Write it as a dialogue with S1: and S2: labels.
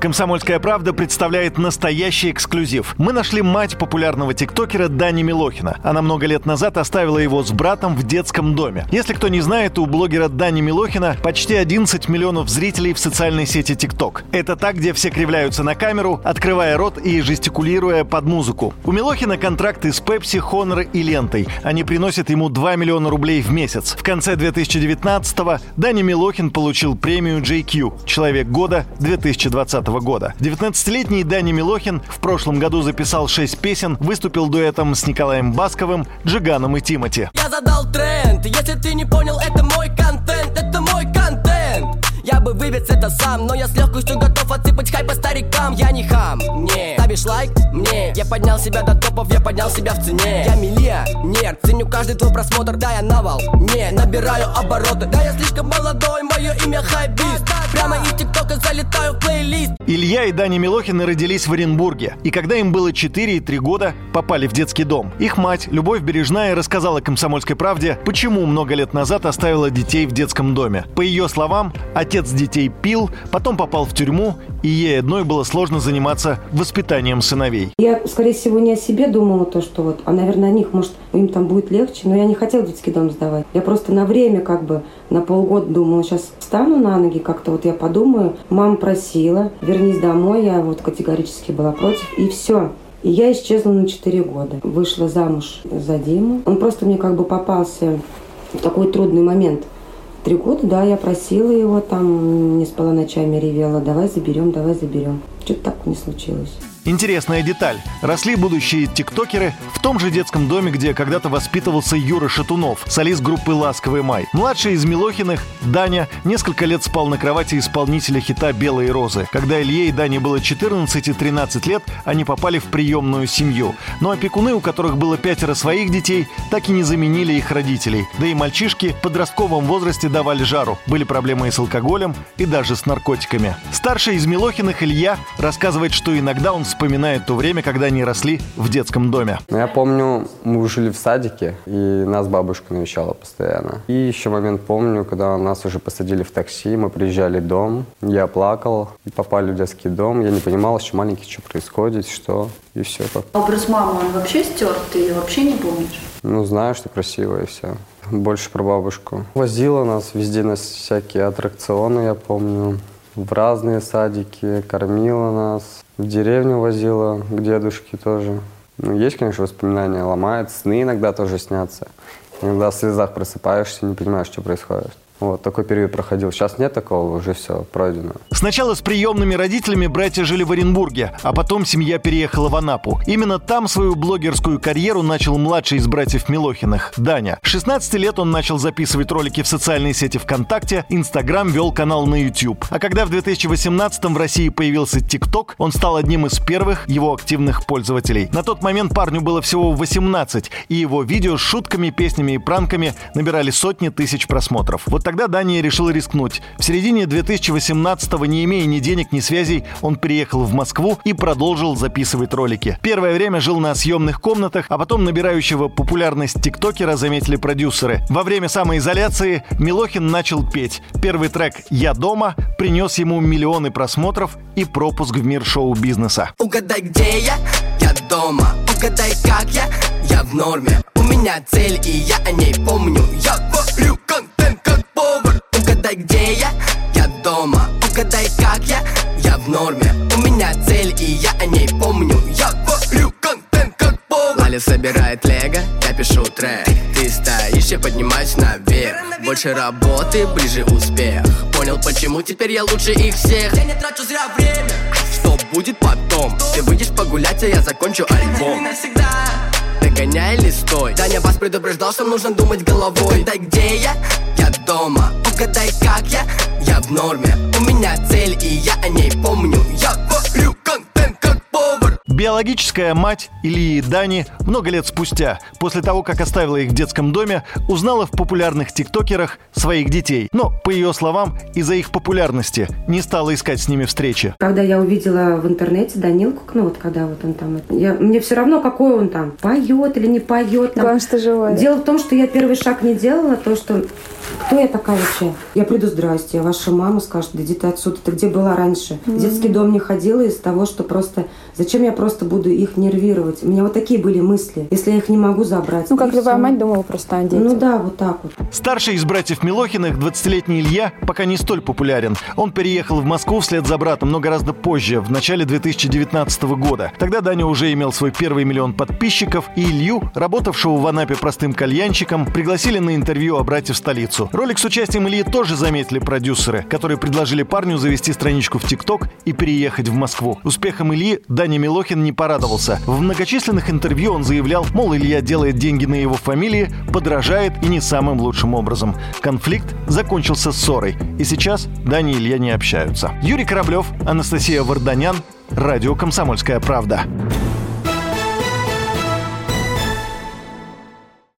S1: «Комсомольская правда» представляет настоящий эксклюзив. Мы нашли мать популярного тиктокера Дани Милохина. Она много лет назад оставила его с братом в детском доме. Если кто не знает, у блогера Дани Милохина почти 11 миллионов зрителей в социальной сети ТикТок. Это та, где все кривляются на камеру, открывая рот и жестикулируя под музыку. У Милохина контракты с Pepsi, Honor и Лентой. Они приносят ему 2 миллиона рублей в месяц. В конце 2019-го Дани Милохин получил премию JQ «Человек года 2020 года. 19-летний Дани Милохин в прошлом году записал 6 песен, выступил дуэтом с Николаем Басковым, Джиганом и Тимати.
S2: Я задал тренд, если ты не понял, это мой контент. Вывез это сам, но я с легкостью готов отсыпать хай по старикам. Я не хам, не. Ставишь лайк? Мне Я поднял себя до топов, я поднял себя в цене. Я миллионер, ценю каждый твой просмотр Да, я навал, не. Набираю обороты Да, я слишком молодой, мое имя хайбист. Прямо из тиктока залетаю в плейлист.
S1: Илья и Даня Милохины родились в Оренбурге. И когда им было 4 и 3 года, попали в детский дом. Их мать, Любовь Бережная, рассказала «Комсомольской правде», почему много лет назад оставила детей в детском доме. По ее словам, отец детей пил, потом попал в тюрьму, и ей одной было сложно заниматься воспитанием сыновей.
S3: Я, скорее всего, не о себе думала, то, что вот, а, наверное, о них, может, им там будет легче, но я не хотела детский дом сдавать. Я просто на время, как бы, на полгода думала, сейчас встану на ноги, как-то вот я подумаю. Мама просила, вернись домой, я вот категорически была против, и все. И я исчезла на 4 года. Вышла замуж за Диму. Он просто мне как бы попался в такой трудный момент. Три года, да, я просила его там, не спала ночами, ревела, давай заберем, давай заберем. Что-то так не случилось.
S1: Интересная деталь. Росли будущие тиктокеры в том же детском доме, где когда-то воспитывался Юра Шатунов, солист группы «Ласковый май». Младший из Милохиных, Даня, несколько лет спал на кровати исполнителя хита «Белые розы». Когда Илье и Дане было 14 и 13 лет, они попали в приемную семью. Но опекуны, у которых было пятеро своих детей, так и не заменили их родителей. Да и мальчишки в подростковом возрасте давали жару. Были проблемы и с алкоголем, и даже с наркотиками. Старший из Милохиных, Илья, рассказывает, что иногда он вспоминает то время, когда они росли в детском доме.
S4: Ну, Я помню, мы жили в садике, и нас бабушка навещала постоянно. И еще момент помню, когда нас уже посадили в такси, мы приезжали в дом, я плакал, и попали в детский дом. Я не понимал, еще маленький, что происходит, что, и все как.
S5: Образ мамы, он вообще стерт, ты ее вообще не помнишь?
S4: Ну, знаю, что красиво, и все. Больше про бабушку. Возила нас везде на всякие аттракционы, я помню. В разные садики, кормила нас. В деревню возила, к дедушке тоже. Ну, есть, конечно, воспоминания, ломает. Сны иногда тоже снятся. Иногда в слезах просыпаешься, не понимаешь, что происходит. Вот, такой период проходил. Сейчас нет такого, уже все, пройдено.
S1: Сначала с приемными родителями братья жили в Оренбурге, а потом семья переехала в Анапу. Именно там свою блогерскую карьеру начал младший из братьев Милохиных, Даня. С 16 лет он начал записывать ролики в социальные сети ВКонтакте, Инстаграм вел канал на YouTube. А когда в 2018 в России появился ТикТок, он стал одним из первых его активных пользователей. На тот момент парню было всего 18, и его видео с шутками, песнями и пранками набирали сотни тысяч просмотров. Вот тогда Дания решил рискнуть. В середине 2018-го, не имея ни денег, ни связей, он переехал в Москву и продолжил записывать ролики. Первое время жил на съемных комнатах, а потом набирающего популярность тиктокера заметили продюсеры. Во время самоизоляции Милохин начал петь. Первый трек «Я дома» принес ему миллионы просмотров и пропуск в мир шоу-бизнеса.
S2: Угадай, где я? Я дома Угадай, как я? Я в норме У меня цель, и я о ней помню Я Угадай, где я? Я дома. Угадай, как я? Я в норме. У меня цель, и я о ней помню. Я варю контент, как повар Аля собирает лего, я пишу трек. Ты стоишь, я поднимаюсь наверх. Больше работы, ближе успех. Понял, почему теперь я лучше их всех. Я не трачу зря время. Что будет потом? Ты выйдешь погулять, а я закончу альбом Догоняй или стой Даня вас предупреждал, что нужно думать головой. Угадай, где я? Я дома. Угадай, как я? Я в норме. У меня цель, и я о ней помню. Я повар
S1: Биологическая мать Ильи и Дани много лет спустя, после того, как оставила их в детском доме, узнала в популярных тиктокерах своих детей. Но, по ее словам, из-за их популярности не стала искать с ними встречи.
S3: Когда я увидела в интернете Данилку, ну вот когда вот он там, я, мне все равно, какой он там, поет или не поет. Там.
S6: Главное, что живой.
S3: Дело в том, что я первый шаг не делала, то, что кто я такая вообще? Я приду, здрасте, а ваша мама скажет, да иди ты отсюда, ты где была раньше? В детский дом не ходила из того, что просто, зачем я просто буду их нервировать? У меня вот такие были мысли, если я их не могу забрать.
S6: Ну, как любая
S3: всё.
S6: мать думала просто о детях.
S3: Ну да, вот так вот.
S1: Старший из братьев Милохиных, 20-летний Илья, пока не столь популярен. Он переехал в Москву вслед за братом, но гораздо позже, в начале 2019 года. Тогда Даня уже имел свой первый миллион подписчиков, и Илью, работавшего в Анапе простым кальянщиком, пригласили на интервью о брате в столицу. Ролик с участием Ильи тоже заметили продюсеры, которые предложили парню завести страничку в ТикТок и переехать в Москву. Успехом Ильи Даня Милохин не порадовался. В многочисленных интервью он заявлял, мол, Илья делает деньги на его фамилии, подражает и не самым лучшим образом. Конфликт закончился ссорой, и сейчас Даня и Илья не общаются. Юрий Кораблев, Анастасия Варданян, Радио «Комсомольская правда».